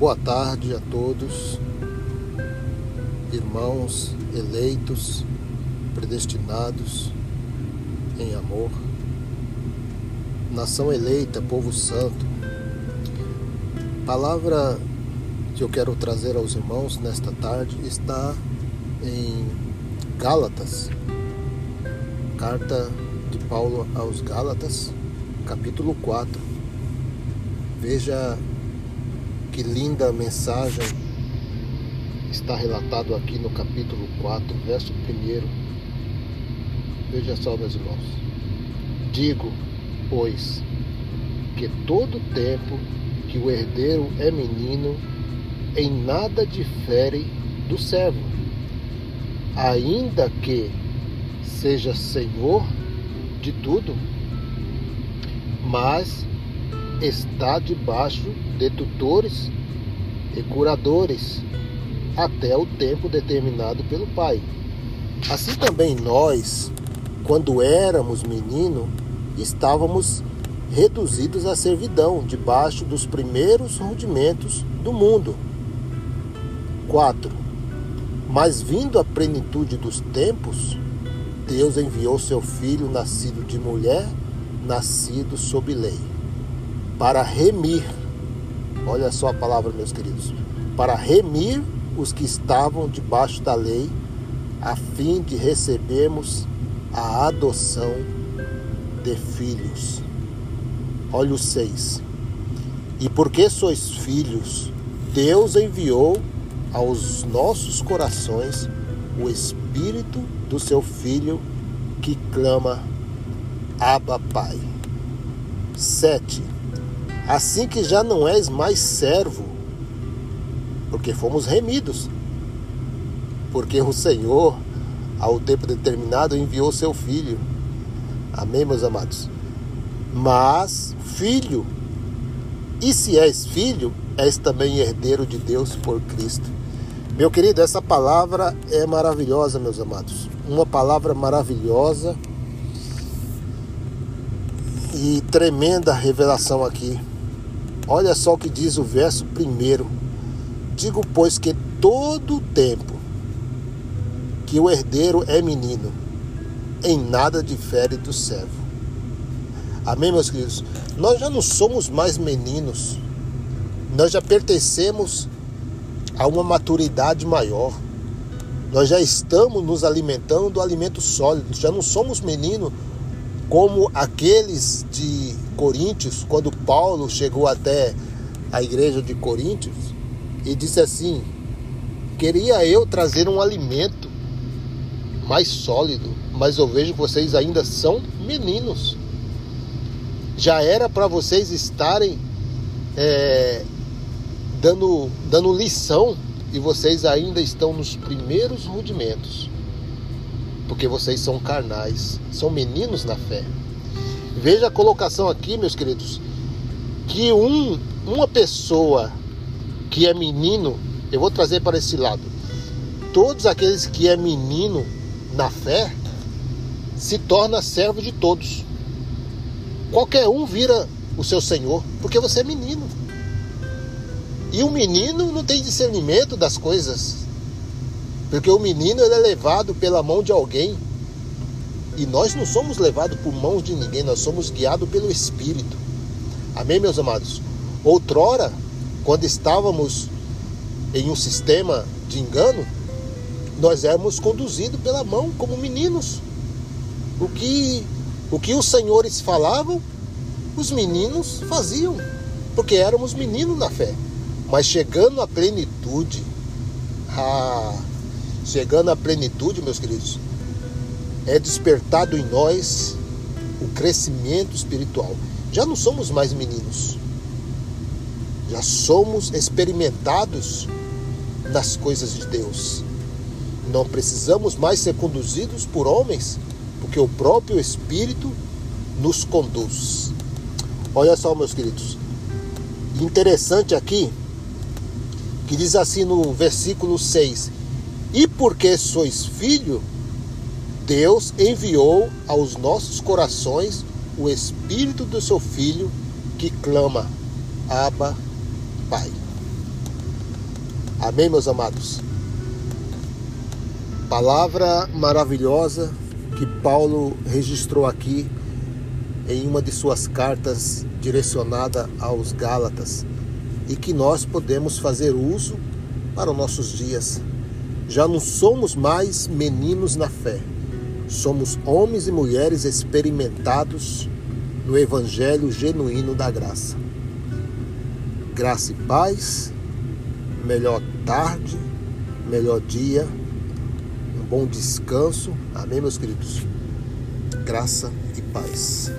Boa tarde a todos, irmãos eleitos, predestinados em amor, nação eleita, povo santo. Palavra que eu quero trazer aos irmãos nesta tarde está em Gálatas, carta de Paulo aos Gálatas, capítulo 4. Veja que linda mensagem está relatado aqui no capítulo 4, verso 1. Veja só, meus irmãos. Digo, pois, que todo tempo que o herdeiro é menino, em nada difere do servo, ainda que seja senhor de tudo, mas está debaixo de tutores e curadores até o tempo determinado pelo Pai. Assim também nós, quando éramos menino, estávamos reduzidos à servidão, debaixo dos primeiros rudimentos do mundo. 4. Mas vindo a plenitude dos tempos, Deus enviou seu filho nascido de mulher, nascido sob lei para remir, olha só a palavra, meus queridos, para remir os que estavam debaixo da lei, a fim de recebermos a adoção de filhos. Olha o 6. E porque sois filhos, Deus enviou aos nossos corações o Espírito do seu Filho que clama Abba Pai. 7 assim que já não és mais servo, porque fomos remidos. Porque o Senhor, ao tempo determinado, enviou seu filho. Amém, meus amados? Mas, filho, e se és filho, és também herdeiro de Deus por Cristo. Meu querido, essa palavra é maravilhosa, meus amados. Uma palavra maravilhosa e tremenda revelação aqui Olha só o que diz o verso primeiro. Digo, pois, que todo o tempo que o herdeiro é menino, em nada difere do servo. Amém, meus queridos? Nós já não somos mais meninos, nós já pertencemos a uma maturidade maior. Nós já estamos nos alimentando do alimento sólido, já não somos meninos como aqueles de Coríntios, quando Paulo chegou até a igreja de Coríntios e disse assim: Queria eu trazer um alimento mais sólido, mas eu vejo que vocês ainda são meninos. Já era para vocês estarem é, dando, dando lição e vocês ainda estão nos primeiros rudimentos porque vocês são carnais, são meninos na fé. Veja a colocação aqui, meus queridos, que um, uma pessoa que é menino, eu vou trazer para esse lado. Todos aqueles que é menino na fé se torna servo de todos. Qualquer um vira o seu senhor, porque você é menino. E o menino não tem discernimento das coisas porque o menino ele é levado pela mão de alguém. E nós não somos levados por mãos de ninguém, nós somos guiados pelo Espírito. Amém, meus amados? Outrora, quando estávamos em um sistema de engano, nós éramos conduzidos pela mão como meninos. O que, o que os senhores falavam, os meninos faziam, porque éramos meninos na fé. Mas chegando à plenitude, a chegando à plenitude, meus queridos, é despertado em nós o crescimento espiritual. Já não somos mais meninos, já somos experimentados nas coisas de Deus. Não precisamos mais ser conduzidos por homens, porque o próprio Espírito nos conduz. Olha só, meus queridos, interessante aqui que diz assim no versículo 6: e porque sois filho, Deus enviou aos nossos corações o Espírito do seu Filho que clama, Abba, Pai. Amém, meus amados? Palavra maravilhosa que Paulo registrou aqui em uma de suas cartas direcionada aos Gálatas e que nós podemos fazer uso para os nossos dias. Já não somos mais meninos na fé, somos homens e mulheres experimentados no Evangelho genuíno da graça. Graça e paz, melhor tarde, melhor dia, um bom descanso. Amém, meus queridos? Graça e paz.